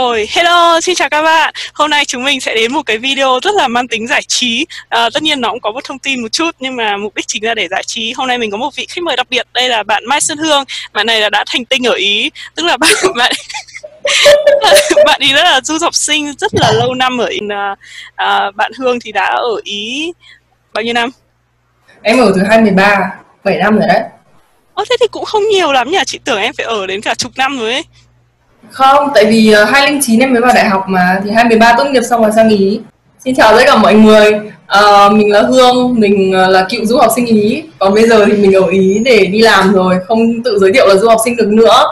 Rồi, hello, xin chào các bạn. Hôm nay chúng mình sẽ đến một cái video rất là mang tính giải trí. À, tất nhiên nó cũng có một thông tin một chút nhưng mà mục đích chính là để giải trí. Hôm nay mình có một vị khách mời đặc biệt. Đây là bạn Mai Xuân Hương. Bạn này là đã thành tinh ở Ý, tức là bạn bạn bạn ý rất là du học sinh rất là lâu năm ở Ý. À, à, bạn Hương thì đã ở Ý bao nhiêu năm? Em ở từ 2013, 7 năm rồi đấy. Ồ, thế thì cũng không nhiều lắm nhỉ? Chị tưởng em phải ở đến cả chục năm rồi ấy. Không, tại vì ờ, uh, 2009 em mới vào đại học mà thì 2013 tốt nghiệp xong rồi sang Ý. Xin chào tất cả mọi người. Uh, mình là Hương, mình uh, là cựu du học sinh Ý. Còn bây giờ thì mình ở Ý để đi làm rồi, không tự giới thiệu là du học sinh được nữa.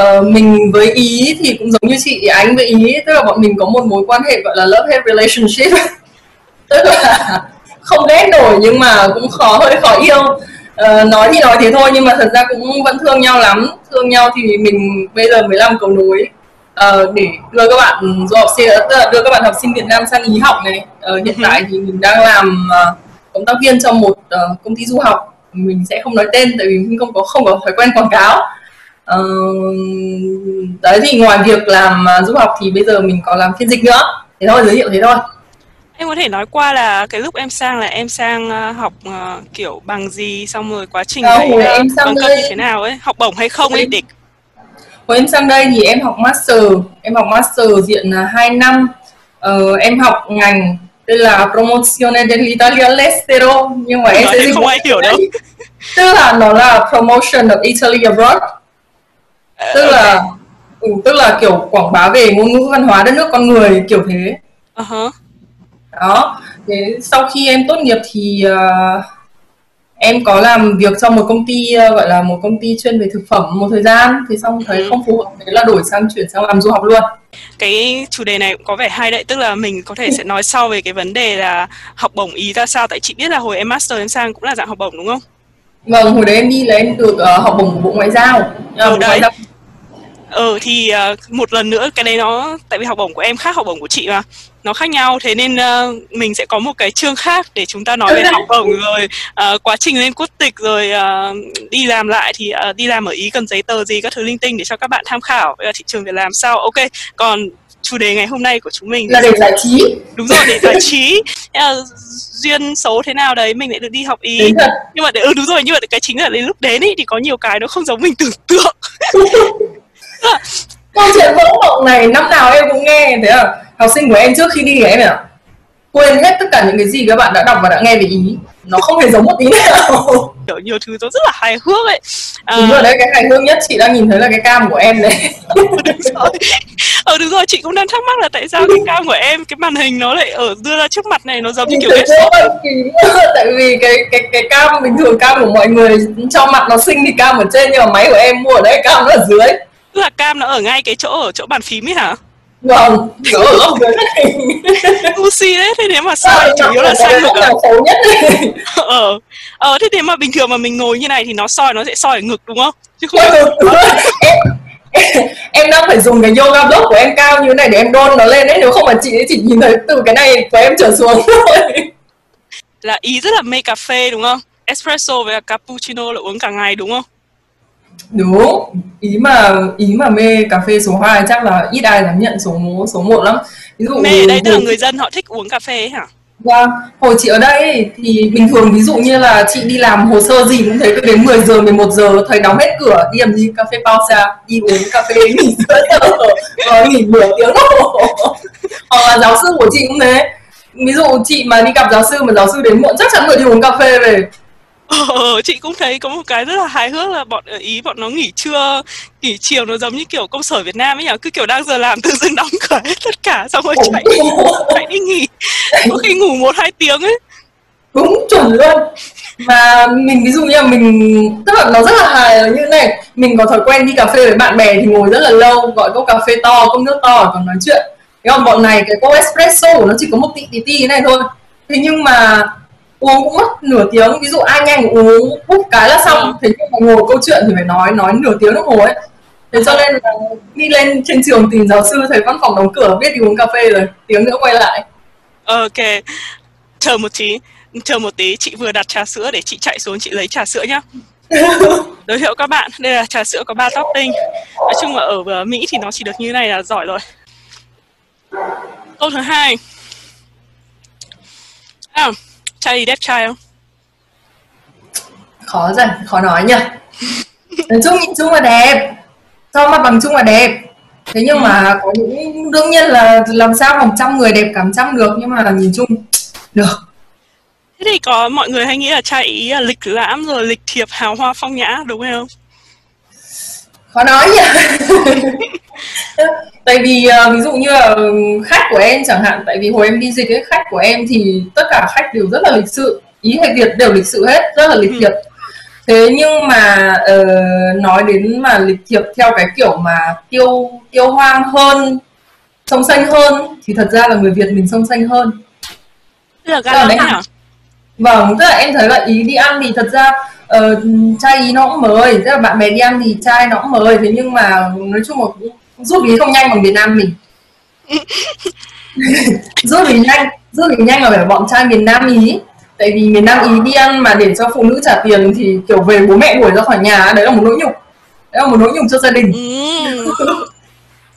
Uh, mình với Ý thì cũng giống như chị Ánh với Ý, tức là bọn mình có một mối quan hệ gọi là love hate relationship. tức là không ghét nổi nhưng mà cũng khó hơi khó yêu uh, nói thì nói thế thôi nhưng mà thật ra cũng vẫn thương nhau lắm. Thương nhau thì mình bây giờ mới làm cầu nối. Uh, để đưa các bạn du học sinh đưa các bạn học sinh Việt Nam sang ý học này. Uh, hiện ừ. tại thì mình đang làm uh, cộng tác viên trong một uh, công ty du học. Mình sẽ không nói tên tại vì mình không có không có thói quen quảng cáo. Uh, đấy thì ngoài việc làm uh, du học thì bây giờ mình có làm phiên dịch nữa. Thế thôi giới thiệu thế thôi Em có thể nói qua là cái lúc em sang là em sang uh, học uh, kiểu bằng gì xong rồi quá trình đấy uh, em sang đây như thế nào ấy, học bổng hay không ấy để Hồi em sang đây thì em học master, em học master diện là 2 năm. Ờ, em học ngành tên là Promozione dell'Italia all'estero nhưng mà em sẽ dịch không ai hiểu đâu. tức là nó là promotion of Italy abroad. Tức uh, là ừ, tức là kiểu quảng bá về ngôn ngữ văn hóa đất nước con người kiểu thế. Uh-huh đó. Thế sau khi em tốt nghiệp thì uh, em có làm việc trong một công ty uh, gọi là một công ty chuyên về thực phẩm một thời gian. Thì xong thấy ừ. không phù hợp thế là đổi sang chuyển sang làm du học luôn. Cái chủ đề này cũng có vẻ hay đấy tức là mình có thể sẽ nói sau về cái vấn đề là học bổng ý ra sao. Tại chị biết là hồi em master em sang cũng là dạng học bổng đúng không? Vâng hồi đấy em đi là em được uh, học bổng của bộ ngoại giao. Ừ, đấy. Ngoại giao ừ thì uh, một lần nữa cái đấy nó tại vì học bổng của em khác học bổng của chị mà nó khác nhau thế nên uh, mình sẽ có một cái chương khác để chúng ta nói về học bổng rồi uh, quá trình lên quốc tịch rồi uh, đi làm lại thì uh, đi làm ở ý cần giấy tờ gì các thứ linh tinh để cho các bạn tham khảo. Về thị trường để làm sao? Ok còn chủ đề ngày hôm nay của chúng mình là để giải trí. Đúng rồi để giải trí. Duyên số thế nào đấy mình lại được đi học ý. Nhưng mà để, ừ đúng rồi nhưng mà cái chính là đến lúc đến ý thì có nhiều cái nó không giống mình tưởng tượng câu chuyện vỡ mộng này năm nào em cũng nghe thế à học sinh của em trước khi đi em à quên hết tất cả những cái gì các bạn đã đọc và đã nghe về ý. Nó không hề giống một tí nào. Kiểu nhiều thứ nó rất là hài hước ấy. À... đúng rồi đấy cái hài hước nhất chị đang nhìn thấy là cái cam của em đấy. Đúng rồi. Ờ đúng rồi chị cũng đang thắc mắc là tại sao cái cam của em cái màn hình nó lại ở đưa ra trước mặt này nó giống như kiểu cái tại vì cái cái cái cam bình thường cam của mọi người cho mặt nó xinh thì cam ở trên nhưng mà máy của em mua ở đấy cam nó ở dưới tức là cam nó ở ngay cái chỗ ở chỗ bàn phím ấy hả? Vâng. Nó ở góc dưới màn hình Lucy đấy thế nếu mà soi chủ yếu là sai ngực à? xấu nhất. Ờ ờ thế nếu mà bình thường mà mình ngồi như này thì nó soi nó sẽ soi ở ngực đúng không? Chứ không em, em đang phải dùng cái yoga block của em cao như thế này để em đôn nó lên đấy. Nếu không mà chị chỉ nhìn thấy từ cái này của em trở xuống thôi. Là ý rất là mê cà phê đúng không? Espresso với cappuccino là uống cả ngày đúng không đúng. Ý mà ý mà mê cà phê số 2 chắc là ít ai dám nhận số số 1 lắm. Ví dụ mê ở đây tức là người dân họ thích uống cà phê ấy hả? Vâng, hồi chị ở đây thì bình thường ví dụ như là chị đi làm hồ sơ gì cũng thấy cứ đến 10 giờ, 11 giờ thấy đóng hết cửa đi làm gì? Cà phê pause đi uống cà phê nghỉ giữa giờ. Ờ, nghỉ nửa tiếng. Đồng hoặc là giáo sư của chị cũng thế. Ví dụ chị mà đi gặp giáo sư mà giáo sư đến muộn chắc chắn phải đi uống cà phê về Ờ, chị cũng thấy có một cái rất là hài hước là bọn ở ý bọn nó nghỉ trưa nghỉ chiều nó giống như kiểu công sở Việt Nam ấy nhở cứ kiểu đang giờ làm tự dưng đóng cửa hết tất cả xong rồi chạy chạy đi nghỉ. Có khi ngủ một hai tiếng ấy. Đúng chuẩn luôn. Mà mình ví dụ như là mình tức là nó rất là hài là như này mình có thói quen đi cà phê với bạn bè thì ngồi rất là lâu gọi cốc cà phê to cốc nước to còn nói chuyện. Thế còn bọn này cái cốc espresso của nó chỉ có một tí tí tí này thôi. Thế nhưng mà uống cũng mất nửa tiếng. Ví dụ ai nhanh uống hút cái là xong. Thế nhưng mà ngồi câu chuyện thì phải nói nói nửa tiếng đồng hồ ấy. Thế cho nên là đi lên trên trường tìm giáo sư thấy văn phòng đóng cửa biết đi uống cà phê rồi tiếng nữa quay lại. Ok. Chờ một tí chờ một tí chị vừa đặt trà sữa để chị chạy xuống chị lấy trà sữa nhá. Giới thiệu các bạn đây là trà sữa có ba topping. Nói chung là ở Mỹ thì nó chỉ được như này là giỏi rồi. Câu thứ hai. À, gì đẹp trai không? Khó dần khó nói nhỉ. Nói chung nhìn chung là đẹp. So mặt bằng chung là đẹp. Thế nhưng mà có những đương nhiên là làm sao mà trăm người đẹp cả trăm được nhưng mà nhìn chung được. Thế thì có mọi người hay nghĩ là trai ý là lịch lãm rồi lịch thiệp hào hoa phong nhã đúng không? Khó nói nhỉ tại vì uh, ví dụ như là khách của em chẳng hạn tại vì hồi em đi dịch ấy khách của em thì tất cả khách đều rất là lịch sự. Ý hay việt đều lịch sự hết rất là lịch thiệp. Ừ thế nhưng mà uh, nói đến mà lịch thiệp theo cái kiểu mà tiêu tiêu hoang hơn sông xanh hơn thì thật ra là người Việt mình sông xanh hơn. Tức là ga hả vâng tức là em thấy là ý đi ăn thì thật ra uh, trai ý nó cũng mời tức là bạn bè đi ăn thì trai nó cũng mời thế nhưng mà nói chung là rút ý không nhanh bằng Việt Nam mình. Rút ý nhanh rút ý nhanh là phải bọn trai miền Nam ý. Tại vì miền Nam ý đi ăn mà để cho phụ nữ trả tiền thì kiểu về bố mẹ đuổi ra khỏi nhà đấy là một nỗi nhục. Đấy là một nỗi nhục cho gia đình. Ừ.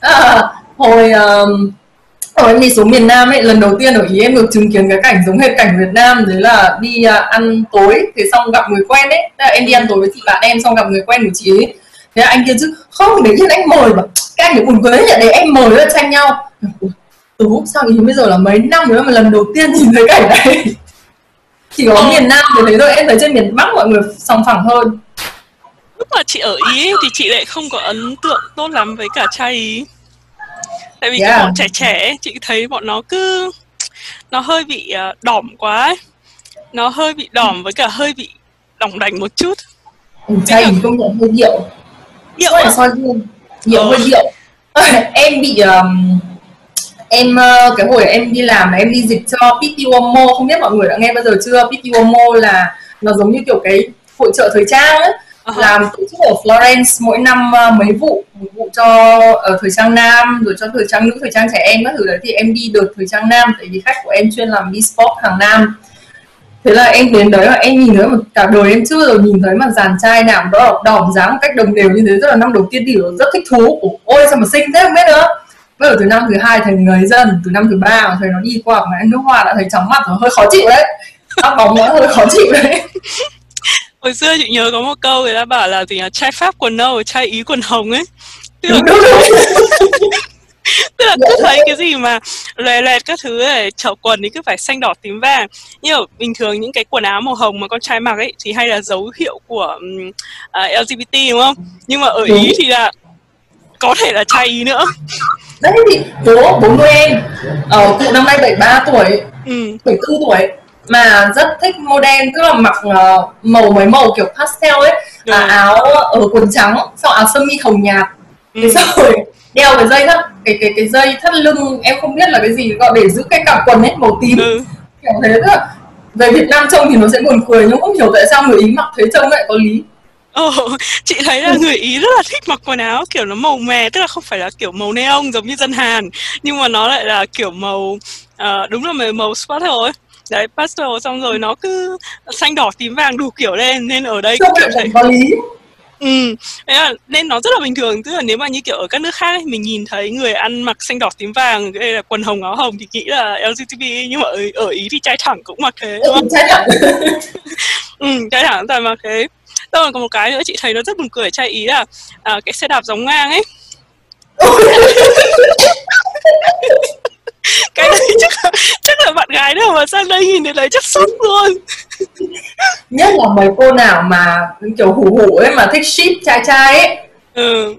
à, hồi um, hồi em đi xuống miền Nam ấy lần đầu tiên ở ý em được chứng kiến cái cảnh giống hệt cảnh Việt Nam đấy là đi uh, ăn tối thì xong gặp người quen ấy. Là em đi ăn tối với chị bạn em xong gặp người quen của chị ấy. Thế là anh kia chứ không để cho anh mời. Mà các anh ấy buồn cười đấy để em mời nó tranh nhau từ lúc sao ý bây giờ là mấy năm nữa mà lần đầu tiên nhìn thấy cảnh này chỉ có ờ. miền Nam thì thấy thôi em thấy trên miền Bắc mọi người sòng phẳng hơn lúc mà chị ở ý thì chị lại không có ấn tượng tốt lắm với cả trai ý tại vì yeah. cái bọn trẻ trẻ chị thấy bọn nó cứ nó hơi bị uh, đỏm quá ấy. nó hơi bị đỏm với cả hơi bị đỏng đành một chút ừ, trai ý công nhận hơi điệu điệu à? soi gương điệu ờ. hơi điệu em bị um, em ờ, cái hồi em đi làm là em đi dịch cho PT Omo không biết mọi người đã nghe bao giờ chưa? PT Omo là nó giống như kiểu cái hội trợ thời trang ấy. Uh-huh. làm tổ chức ở Florence mỗi năm uh, mấy vụ một vụ cho ở thời trang nam rồi cho thời trang nữ thời trang trẻ em các thứ đấy. Thì em đi được thời trang nam tại vì khách của em chuyên làm đi sport hàng nam thế là em đến đấy là em nhìn thấy mà cả đời em chưa giờ nhìn thấy mà dàn trai nào đó đỏm dáng một cách đồng đều như thế. Rất là năm đầu tiên đi rất thích thú. Ôi sao mà xinh thế không biết nữa. Bắt đầu từ năm thứ hai thầy người dân từ năm thứ ba thầy nó đi qua mà nước hoa đã thấy chóng mặt rồi hơi khó chịu đấy. Áp bóng nó hơi khó chịu đấy. Hồi xưa chị nhớ có một câu người ta bảo là gì là trai pháp quần nâu trai ý quần hồng ấy. Tức là, tức là cứ thấy cái gì mà lè lẹt các thứ ấy chở quần thì cứ phải xanh đỏ tím vàng. Nhưng mà bình thường những cái quần áo màu hồng mà con trai mặc ấy thì hay là dấu hiệu của uh, à, LGBT đúng không? Nhưng mà ở ý thì là có thể là trai ý nữa. Đấy thì bố bố nuôi em. Ờ, cụ năm nay 73 tuổi ừ. 74 tuổi. Mà rất thích model tức là mặc uh, màu mấy màu kiểu pastel ấy. Là áo ở uh, quần trắng sau áo sơ mi hồng nhạt. Ừ. thế xong rồi đeo cái dây thắt cái cái cái dây thắt lưng em không biết là cái gì gọi để giữ cái cặp quần ấy màu tím ừ. kiểu thế tức là về Việt Nam trông thì nó sẽ buồn cười nhưng không hiểu tại sao người ý mặc thế trông lại có lý Ồ, chị thấy là người Ý rất là thích mặc quần áo kiểu nó màu mè, tức là không phải là kiểu màu neon giống như dân Hàn, nhưng mà nó lại là kiểu màu uh, đúng là màu, màu pastel ấy. Đấy, pastel xong rồi nó cứ xanh đỏ tím vàng đủ kiểu lên nên ở đây cũng kiểu thấy có lý. Ừ, là, nên nó rất là bình thường. Tức là nếu mà như kiểu ở các nước khác ấy, mình nhìn thấy người ăn mặc xanh đỏ tím vàng đây là quần hồng áo hồng thì nghĩ là LGBT nhưng mà ở, ở ý thì trai thẳng cũng mặc thế đúng không? trai thẳng. Ừ, trai thẳng toàn mặc thế. Xong rồi có một cái nữa chị thấy nó rất buồn cười trai ý là à, cái xe đạp giống ngang ấy cái đấy chắc là, chắc là bạn gái nào mà sang đây nhìn thấy đấy chắc sốc luôn. Nhất là mấy cô nào mà kiểu hủ hủ ấy mà thích ship trai trai ấy. Ừ.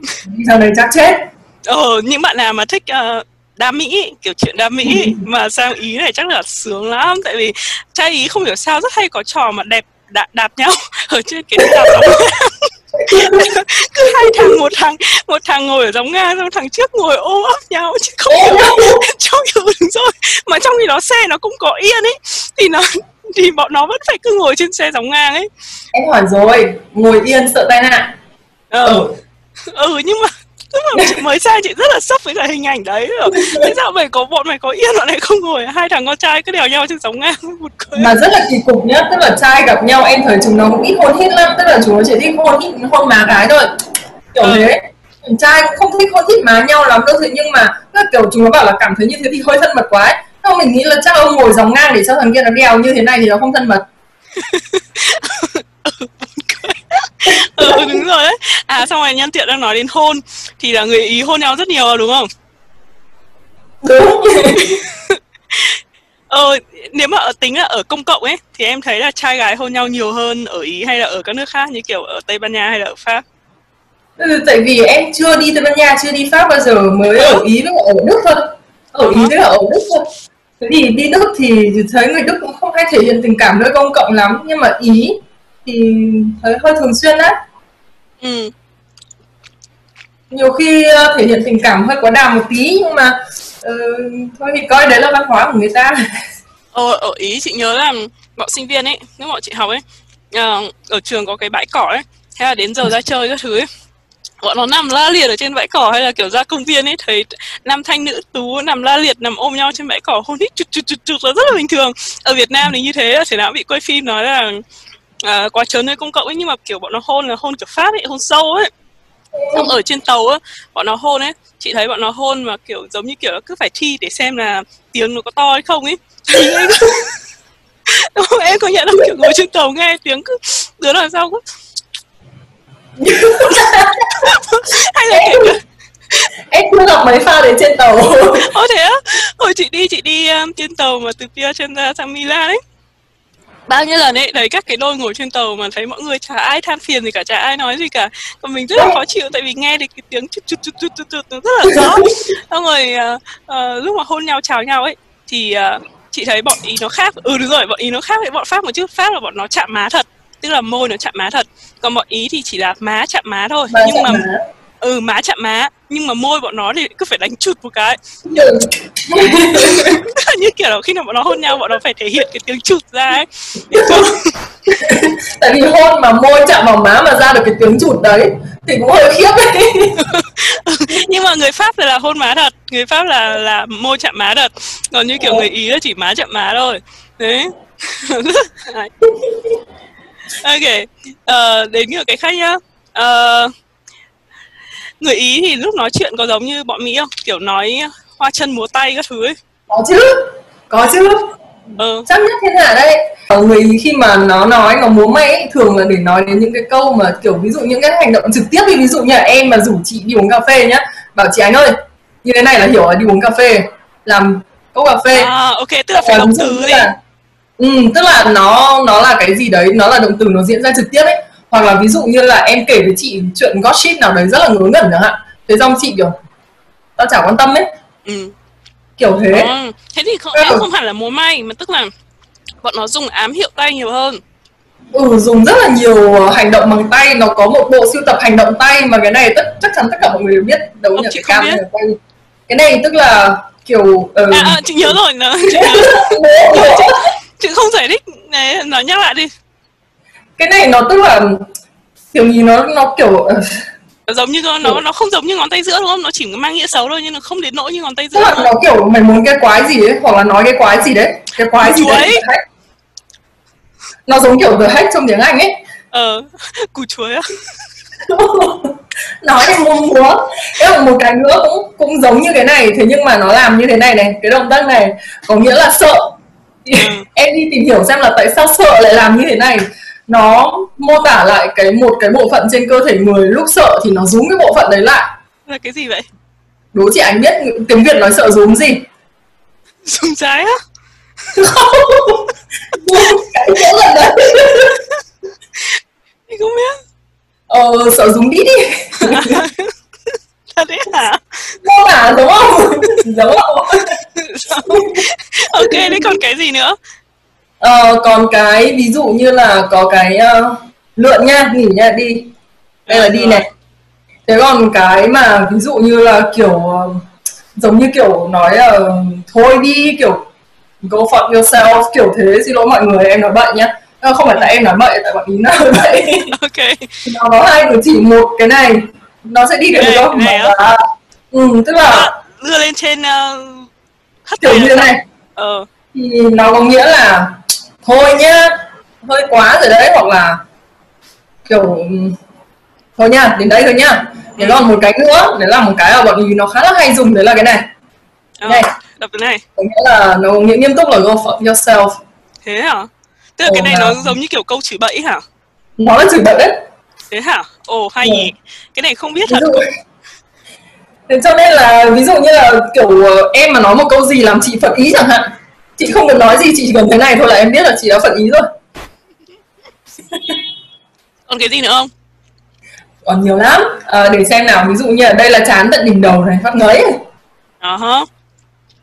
Sau này chắc chết. Ờ những bạn nào mà thích uh, đa mỹ kiểu chuyện đa mỹ mà sang ý này chắc là sướng lắm. Tại vì trai ý không hiểu sao rất hay có trò mà đẹp đạp, đạp nhau ở trên cái đạp cứ hai thằng một thằng một thằng ngồi ở giống ngang xong thằng trước ngồi ôm ấp nhau chứ không trong hiểu đúng rồi. Mà trong khi đó xe nó cũng có yên ấy thì nó thì bọn nó vẫn phải cứ ngồi trên xe giống ngang ấy. Em hỏi rồi ngồi yên sợ tai nạn. Ờ. Ừ, ừ nhưng mà Tức là chị mới sang chị rất là sốc với cả hình ảnh đấy. Rồi Thế sao mày có bọn mày có yên bọn này không ngồi Hai thằng con trai cứ đèo nhau trên sóng ngang Mà rất là kỳ cục nhá Tức là trai gặp nhau em thấy chúng nó cũng ít hôn hít lắm. Tức là chúng nó chỉ thích hôn hít hôn má gái thôi. Kiểu ừ. thế. Trai cũng không thích không thích má nhau lắm đâu thế nhưng mà kiểu chúng nó bảo là cảm thấy như thế thì hơi thân mật quá ấy. Không mình nghĩ là chắc ông ngồi dòng ngang để cho thằng kia nó đèo như thế này thì nó không thân mật ừ đúng rồi đấy. À xong rồi nhân tiện đang nói đến hôn. Thì là người ý hôn nhau rất nhiều đúng không? Đúng. Ờ nếu mà ở tính là ở công cộng ấy thì em thấy là trai gái hôn nhau nhiều hơn ở ý hay là ở các nước khác như kiểu ở tây ban nha hay là ở pháp? Ừ, tại vì em chưa đi tây ban nha chưa đi pháp bao giờ mới ở ý với ở đức thôi. Ở ý với ở đức thôi. Thế thì đi đức thì thấy người đức cũng không hay thể hiện tình cảm nơi công cộng lắm nhưng mà ý thì thấy hơi thường xuyên đấy. Ừ. Nhiều khi ờ, thể hiện tình cảm hơi quá đà một tí nhưng mà uh, thôi thì coi đấy là văn hóa của người ta. Ờ, ở ý chị nhớ là bọn sinh viên ấy nếu bọn chị học ấy uh, ở trường có cái bãi cỏ ấy thế là đến giờ ra chơi các thứ ấy bọn nó nằm la liệt ở trên bãi cỏ hay là kiểu ra công viên ấy thấy nam thanh nữ tú nằm la liệt nằm ôm nhau trên bãi cỏ hôn hít chụt chụt chụt chụt là rất là bình thường. Ở Việt Nam thì như thế thể nào bị quay phim nói là uh, quá trớn nơi công cộng ấy nhưng mà kiểu bọn nó hôn là hôn kiểu phát ấy hôn sâu ấy. Xong ở trên tàu á bọn nó hôn ấy chị thấy bọn nó hôn mà kiểu giống như kiểu cứ phải thi để xem là tiếng nó có to hay không ấy. Em có nhận không? Kiểu ngồi trên tàu nghe tiếng cứ đứa nào sao cứ hay là kiểu em chưa gặp mấy pha đến trên tàu. Ồ thế á. Hồi chị đi chị đi um, trên tàu mà từ Pia trên ra sang Milan ấy bao nhiêu lần ấy đấy các cái đôi ngồi trên tàu mà thấy mọi người chả ai than phiền gì cả chả ai nói gì cả. Còn mình rất là khó chịu tại vì nghe được cái tiếng chút chút chút chút chút chút rất là rõ. Xong rồi uh, uh, lúc mà hôn nhau chào nhau ấy thì uh, chị thấy bọn ý nó khác. Ừ đúng rồi bọn ý nó khác với bọn pháp một chút. Pháp là bọn nó chạm má thật tức là môi nó chạm má thật. Còn bọn ý thì chỉ là má chạm má thôi. Má nhưng mà má. Ừ má chạm má. Nhưng mà môi bọn nó thì cứ phải đánh chụt một cái. Như kiểu là khi nào bọn nó hôn nhau bọn nó phải thể hiện cái tiếng chụt ra ấy. Tại vì hôn mà môi chạm vào má mà ra được cái tiếng chụt đấy thì cũng hơi khiếp ấy nhưng mà người pháp thì là hôn má thật. Người pháp là là môi chạm má thật. Còn như kiểu người ý là chỉ má chạm má thôi. Đấy. Ok. Ờ, đến cái khác nhá. Ờ, người ý thì lúc nói chuyện có giống như bọn mỹ không? Kiểu nói hoa chân múa tay các thứ ấy. Có chứ. Có chứ. Ờ chắc nhất thiên hạ đây Ở người Ý khi mà nó nói nó múa may ấy, thường là để nói đến những cái câu mà kiểu ví dụ những cái hành động trực tiếp đi. Ví dụ như là em mà rủ chị đi uống cà phê nhá. Bảo chị Ánh ơi như thế này là hiểu là đi uống cà phê làm cốc cà phê. À ok tức là phải là động từ đi. là- ừ, tức là nó nó là cái gì đấy nó là động từ nó diễn ra trực tiếp ấy hoặc là ví dụ như là em kể với chị chuyện gossip nào đấy rất là ngớ ngẩn chẳng hạn. Thế xong chị kiểu tao chả quan tâm ấy. Ừ. Kiểu thế. Ờ, thế thì không, Ừ. em không hẳn là múa may mà tức là bọn nó dùng ám hiệu tay nhiều hơn. Ừ dùng rất là nhiều ờ, hành động bằng tay. Nó có một bộ sưu tập hành động tay mà cái này tất chắc chắn tất cả mọi người đều biết. Đấu nhờ chị cam biết. tay cái này tức là kiểu ờ, à, à chị nhớ rồi. Nó chị, nhớ. chị không giải thích này nói nhắc lại đi cái này nó tức là kiểu nhìn nó nó kiểu ờ, Nó giống như nó nó nó không giống như ngón tay giữa đúng không? Nó chỉ mang nghĩa xấu thôi nhưng nó không đến nỗi như ngón tay giữa tức là nó kiểu mày muốn cái quái gì ấy hoặc là nói cái quái gì đấy cái quái gì đấy Chuối. nó giống kiểu the heck trong tiếng Anh ấy. Ờ củ chuối á. Nói thì muốn múa là một cái nữa cũng cũng giống như cái này thế nhưng mà nó làm như thế này này cái động tác này có nghĩa là sợ. Ừ. em đi tìm hiểu xem là tại sao sợ lại làm như thế này nó mô tả lại cái một cái bộ phận trên cơ thể người lúc sợ thì nó rúm cái bộ phận đấy lại. Là cái gì vậy? Đố chị anh biết tiếng việt nói sợ rúm gì? Dùng trái á? Cái chỗ gần đấy thì không biết. Ờ sợ rúm đi đi. Thật đấy hả? Mô tả đúng không giống không ok đấy còn cái gì nữa Ờ, còn cái ví dụ như là có cái ờ, lượn nha, nghỉ nha, đi. Đây là đi này. Thế còn cái mà ví dụ như là kiểu ờ, giống như kiểu nói là thôi đi kiểu go fuck yourself kiểu thế xin lỗi mọi người em nói bậy nhá. Không phải tại em nói bậy tại bọn ý nói bậy. ok nó có hai cử chỉ một cái này nó sẽ đi kèm Này, câu này là ừ, tức là à, đưa lên trên uh, kiểu như là sao? này ờ thì nó có nghĩa là thôi nhá hơi quá rồi đấy hoặc là kiểu thôi nhá đến đây thôi nhá Thế còn một cái nữa, đấy là một cái mà bọn ý nó khá là hay dùng, đấy là cái này. Ờ, Này. đọc cái này Có nghĩa là nó nghĩa nghiêm túc là go fuck yourself. thế hả tức là Ồ, cái này là- nó giống như kiểu câu chửi bậy hả Nó là chửi bậy đấy. thế hả ồ hay Ừ. nhỉ cái này không biết ví thật dụ thế cho nên là ví dụ như là kiểu ờ, em mà nói một câu gì làm chị phật ý chẳng hạn chị không cần nói gì chị chỉ cần thế này thôi là em biết là chị đã phật ý rồi. Còn cái gì nữa không? Còn nhiều lắm. À, để xem nào ví dụ như ở đây là chán tận đỉnh đầu này phát ngấy. Ờ hả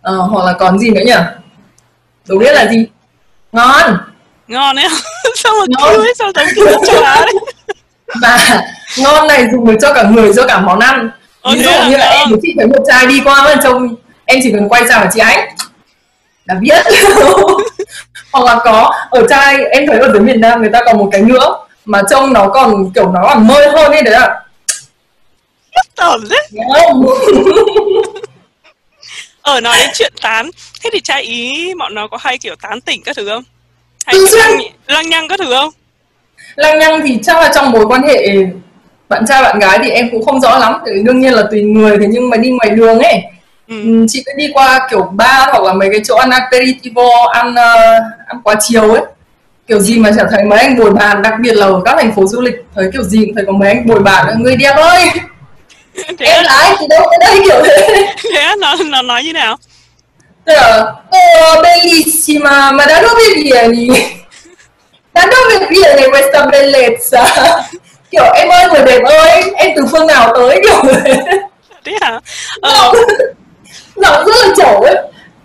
Ờ, hoặc là còn gì nữa nhỉ? Đố biết là gì? Ngon. Ngon đấy sao mà Ngon. ấy sao giống kiểu châu Á đấy? Và ngon này dùng được cho cả người cho cả món ăn. Ví dụ à? như là em chị thấy một chai đi qua mà trông em chỉ cần quay sang và chị ấy đã biết. Hoặc là có ở chai em thấy ở dưới miền Nam người ta còn một cái nữa mà trông nó còn kiểu nó còn mơi hơn ấy đấy là tởm đấy ở nói đến chuyện tán. Thế thì trai ý bọn nó có hay kiểu tán tỉnh các thứ không? Hay lăng, lăng nhăng các thứ không? Lăng nhăng thì chắc là trong mối quan hệ bạn trai bạn gái thì em cũng không rõ lắm. Vì đương nhiên là tùy người thế nhưng mà đi ngoài đường ấy ừ. Ừ, chị cứ đi qua kiểu bar hoặc là mấy cái chỗ ăn aperitivo ăn ờ, ăn quá chiều ấy. Kiểu gì mà chả thấy mấy anh bồi bàn đặc biệt là ở các thành phố du lịch thấy kiểu gì cũng thấy có mấy anh bồi bàn người đẹp ơi! Thế, em là ai thì đâu tới đây kiểu thế. Thế nó nó nói như nào? Tức là oh bellissima ma da dove vieni? Da dove viene questa bellezza? Kiểu em ơi người đẹp ơi em từ phương nào tới? Kiểu thế. Thế hả? Ờ giọng rất là chẩu ấy.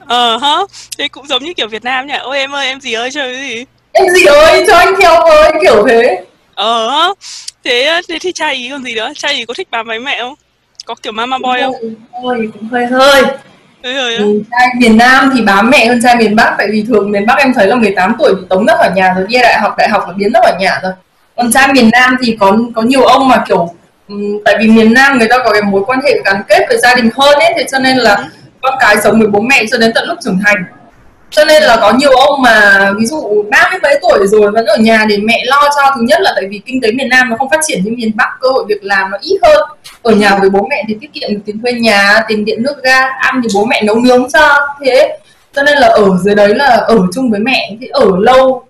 Ờ hả thế cũng giống như kiểu Việt Nam nhỉ? Ôi em ơi em gì ơi chơi cái gì? Em gì ơi cho anh theo với kiểu thế. Ờ hả thế thế thì trai ý còn gì nữa? Trai ý có thích bám váy mẹ không? Có kiểu mama boy không? Hơi, cũng hơi hơi. Ôi ừ, trai miền Nam thì bám mẹ hơn trai miền Bắc tại vì thường miền Bắc em thấy là 18 tuổi thì tống ra khỏi nhà rồi đi đại học đại học là biến ra khỏi nhà rồi. Còn trai miền Nam thì có có nhiều ông mà kiểu tại vì miền Nam người ta có cái mối quan hệ gắn kết với gia đình hơn ấy thế cho nên là con cái sống với bố mẹ cho đến tận lúc trưởng thành. Cho nên là có nhiều ông mà, ví dụ ba mươi mấy tuổi rồi vẫn ở nhà để mẹ lo cho, thứ nhất là tại vì kinh tế miền Nam nó không phát triển như miền Bắc, cơ hội việc làm nó ít hơn. Ở nhà với bố mẹ thì tiết kiệm được tiền thuê nhà, tiền điện nước ga, ăn thì bố mẹ nấu nướng cho, thế. Cho nên là ở dưới đấy là ở chung với mẹ, thì ở lâu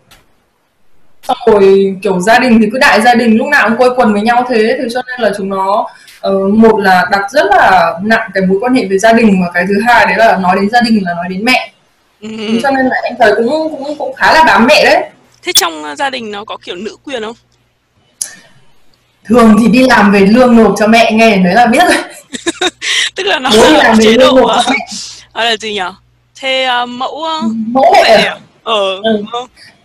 rồi kiểu gia đình thì cứ đại gia đình lúc nào cũng quây quần với nhau thế thì cho nên là chúng nó ờ, một là đặt rất là nặng cái mối quan hệ với gia đình và cái thứ hai đấy là nói đến gia đình là nói đến mẹ Ừ. cho nên là em thấy cũng cũng cũng khá là bám mẹ đấy thế trong uh, gia đình nó có kiểu nữ quyền không thường thì đi làm về lương nộp cho mẹ nghe đấy là biết rồi tức là nó bố về chế lương độ uh, mẹ à, là gì nhở thế uh, mẫu uh, mẫu mẹ mẹ à? à? ờ Ừ.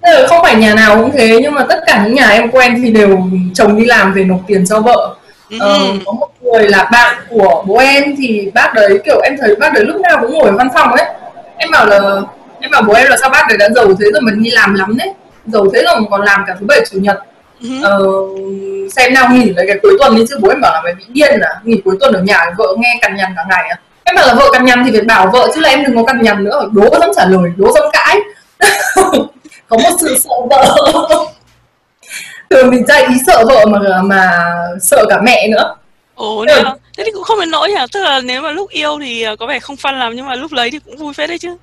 là không phải nhà nào cũng thế nhưng mà tất cả những nhà em quen thì đều chồng đi làm về nộp tiền cho vợ. Ờ, Ừ. có một người là bạn của bố em thì bác đấy kiểu em thấy bác đấy lúc nào cũng ngồi ở văn phòng ấy. Em bảo là em bảo bố em là sao bác đấy đã giàu thế rồi mà đi làm lắm đấy. Giàu thế rồi mà còn làm cả thứ bảy chủ nhật. Ừ. ờ, xem nào nghỉ lấy cái cuối tuần đi chứ bố em bảo là mày bị điên à nghỉ cuối tuần ở nhà vợ nghe cằn nhằn cả ngày à. Em bảo là vợ cằn nhằn thì phải bảo vợ chứ là em đừng có cằn nhằn nữa đố có dám trả lời đố dám cãi có một sự sợ vợ. Thường thì trai ý sợ vợ mà mà sợ cả mẹ nữa. Ồ Ừ. thế, à? thì cũng không đến nỗi nhỉ tức là nếu mà lúc yêu thì uh, có vẻ không fun lắm nhưng mà lúc lấy thì cũng vui phết đấy chứ.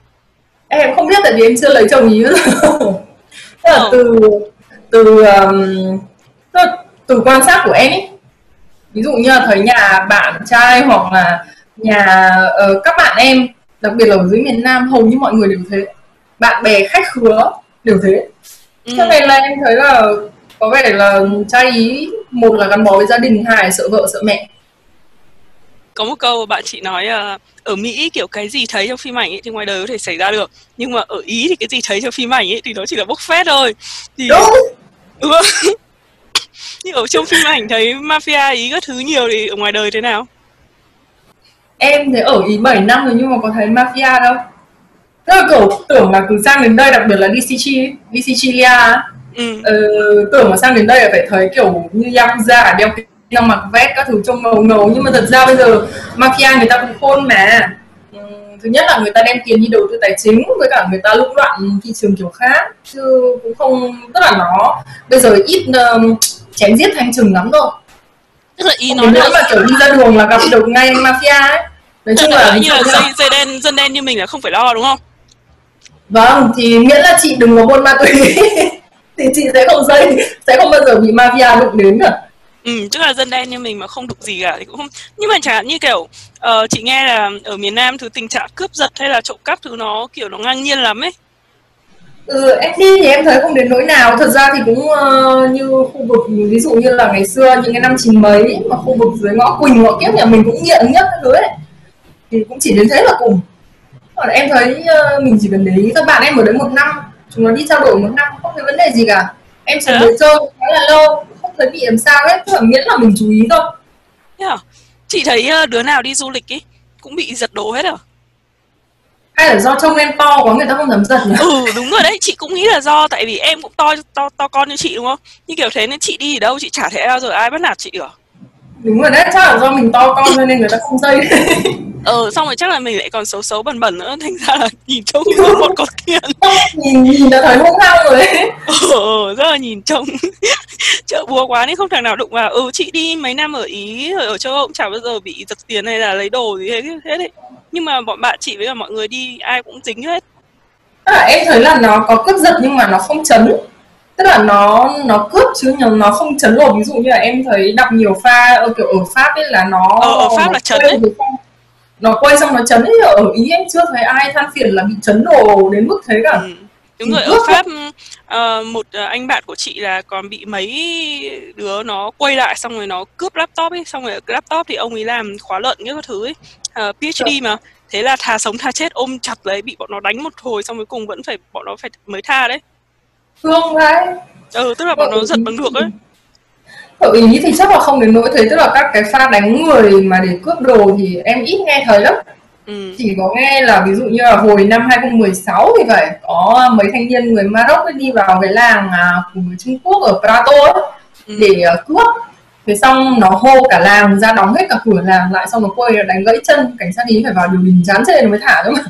Em không biết tại vì em chưa lấy chồng ý nữa. Tức là Ờ. từ từ um, là từ quan sát của em ấy ví dụ như là thấy nhà bạn trai hoặc là nhà ờ, các bạn em đặc biệt là ở dưới miền Nam hầu như mọi người đều thế. Bạn bè khách khứa đều thế. Ừ. cho nên là em thấy là có vẻ là trai ý một là gắn bó với gia đình hai sợ vợ sợ mẹ. Có một câu bạn chị nói uh, ở Mỹ kiểu cái gì thấy trong phim ảnh ấy thì ngoài đời có thể xảy ra được nhưng mà ở Ý thì cái gì thấy trong phim ảnh ấy thì nó chỉ là bốc phét thôi. Thì đúng. Đúng không? nhưng ở trong phim ảnh thấy mafia Ý các thứ nhiều thì ở ngoài đời thế nào? Em thấy ở ý 7 năm rồi nhưng mà có thấy mafia đâu Tức là kiểu tưởng là cứ sang đến đây đặc biệt là đi Sicily, đi Sicilia ừ. ờ, tưởng là sang đến đây là phải thấy kiểu như Yakuza đeo kính mặc vest các thứ trông ngầu ngầu. Nhưng mà thật ra bây giờ mafia người ta cũng khôn mà. Ừm, thứ nhất là người ta đem tiền đi đầu tư tài chính với cả người ta lũng đoạn thị trường kiểu khác chứ cũng không tức là nó bây giờ ít um, chém giết thanh trừng lắm rồi tức là ý nói là mà kiểu đi ra đường là gặp được ngay mafia ấy. Nói chung là như là dây, dây đen dân đen như mình là không phải lo đúng không vâng thì miễn là chị đừng có buôn ma túy. Thì chị sẽ không dây sẽ không bao giờ bị mafia đụng đến được Ừ, tức là dân đen như mình mà không đụng gì cả thì cũng không nhưng mà chẳng hạn như kiểu uh, chị nghe là ở miền Nam thứ tình trạng cướp giật hay là trộm cắp thứ nó kiểu nó ngang nhiên lắm ấy. Ừ, em đi thì em thấy không đến nỗi nào. Thật ra thì cũng uh, như khu vực Ví dụ như là ngày xưa những cái năm chín mấy Mà khu vực dưới ngõ Quỳnh ngõ kiếp nhà mình cũng nghiện nhất thứ ấy. Thì cũng chỉ đến thế là cùng Còn em thấy uh, mình chỉ cần để ý các bạn em ở đấy một năm Chúng nó đi trao đổi một năm không thấy vấn đề gì cả. Em chỉ đến chơi khá là lâu Không thấy bị làm sao hết Tức là miễn là mình chú ý thôi. Yeah. Chị thấy uh, đứa nào đi du lịch ý Cũng bị giật đồ hết à? Hay là do trông em to quá người ta không dám giật nhỉ? ừ đúng rồi đấy chị cũng nghĩ là do tại vì em cũng to to to con như chị đúng không? Như kiểu thế nên chị đi ở đâu chị chả thể bao giờ ai bắt nạt chị được đúng rồi đấy chắc là do mình to con cho nên người ta không dây. Ờ xong rồi chắc là mình lại còn xấu xấu bẩn bẩn nữa thành ra là nhìn trông như một con kiên nhìn nhìn đã thấy hung hăng rồi đấy. Ờ rất là nhìn trông. Chợ búa quá nên không thằng nào đụng vào. Ừ chị đi mấy năm ở ý ở châu âu cũng chả bao giờ bị giật tiền hay là lấy đồ gì hết thế đấy. Nhưng mà bọn bạn chị với cả mọi người đi ai cũng dính hết. À, em thấy là nó có cướp giật nhưng mà nó không chấn tức là nó nó cướp chứ nhưng nó không chấn lột. Ví dụ như là em thấy đọc nhiều pha ở kiểu ở pháp ấy là nó ờ, ở pháp nó là chấn ấy. nó quay xong nó chấn ấy ở ý em chưa thấy ai than phiền là bị chấn đồ đến mức thế cả. Ừ. đúng rồi ở pháp uh, một uh, anh bạn của chị là còn bị mấy đứa nó quay lại xong rồi nó cướp laptop ấy. Xong rồi laptop thì ông ấy làm khóa lợn cái thứ ấy. Uh, ờ, PhD mà. Thế là thà sống thà chết ôm chặt lấy bị bọn nó đánh một hồi xong cuối cùng vẫn phải bọn nó phải mới tha đấy thương đấy. Ừ tức là bọn nó giật bằng được ấy. Ở ý thì chắc là không đến nỗi thế tức là các cái pha đánh người mà để cướp đồ thì em ít nghe thấy lắm. Ừ. chỉ có nghe là ví dụ như là hồi năm 2016 thì phải có mấy thanh niên người Maroc đi vào cái làng à, của người Trung Quốc ở Prato ấy, ừ. để uh, cướp. Thế xong nó hô cả làng ra đóng hết cả cửa làng lại xong nó quay đánh gãy chân cảnh sát ý phải vào điều đình chán trên mới thả thôi mà.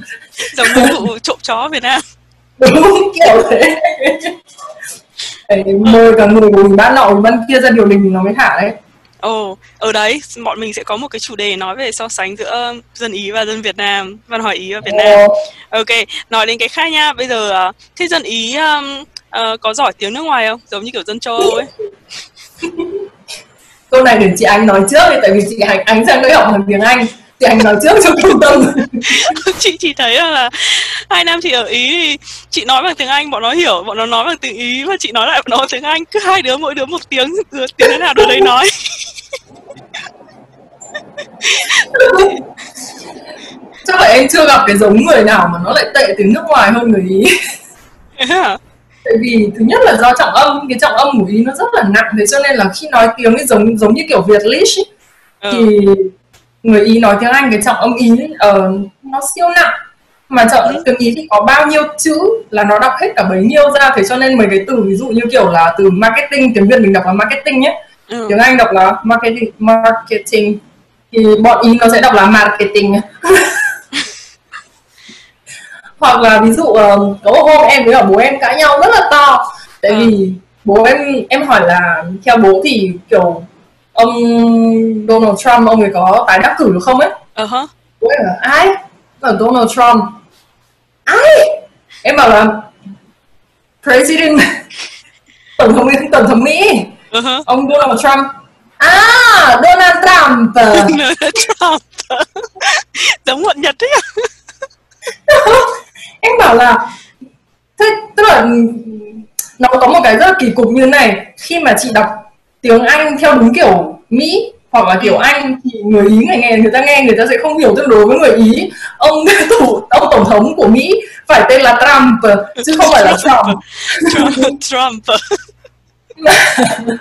Giống như vụ trộm chó Việt Nam đúng kiểu thế mời cả người của ban nọ ban kia ra điều đình nó mới thả đấy Ồ, oh, ở đấy bọn mình sẽ có một cái chủ đề nói về so sánh giữa dân Ý và dân Việt Nam, văn hóa Ý và Việt Nam. Ok, nói đến cái khác nha. Bây giờ thế dân Ý um, uh, có giỏi tiếng nước ngoài không? Giống như kiểu dân châu Âu ấy. câu này để chị Anh nói trước tại vì chị Anh Anh sang đây học bằng tiếng Anh chị Anh nói trước cho trung tâm. Chị chỉ thấy là hai năm chị ở ý thì chị nói bằng tiếng Anh bọn nó hiểu bọn nó nói bằng tiếng ý và chị nói lại bọn nó tiếng Anh. Cứ hai đứa mỗi đứa một tiếng tiếng thế nào đứa đấy nói. Chắc là em chưa gặp cái giống người nào mà nó lại tệ tiếng nước ngoài hơn người ý. Tại vì thứ nhất là do trọng âm cái trọng âm của ý nó rất là nặng thế cho nên là khi nói tiếng ấy giống giống như kiểu việt lish ừ. thì người ý nói tiếng anh cái trọng âm ý uh, nó siêu nặng mà trọng ừ. tiếng ý thì có bao nhiêu chữ là nó đọc hết cả bấy nhiêu ra thế cho nên mấy cái từ ví dụ như kiểu là từ marketing tiếng việt mình đọc là marketing nhé ừ. tiếng anh đọc là marketing marketing thì bọn ý nó sẽ đọc là marketing hoặc là ví dụ uh, có một hôm em với cả bố em cãi nhau rất là to tại ừ. vì bố em em hỏi là theo bố thì kiểu ông Donald Trump ông ấy có tái đắc cử được không ấy? Uh-huh. ai? Là Donald Trump. Ai? Em bảo là president tổng thống tổng thống Mỹ. Uh-huh. ông Donald Trump. À Donald Trump. Donald Trump. Giống bọn Nhật đấy. Em bảo là thế tức là nó có một cái rất là kỳ cục như này khi mà chị đọc tiếng Anh theo đúng kiểu Mỹ hoặc là kiểu Anh thì người Ý người nghe người ta nghe người ta sẽ không hiểu tương đối với người Ý. Ông thủ ông tổng thống của Mỹ phải tên là Trump chứ không phải là Trump. Trump, Trump.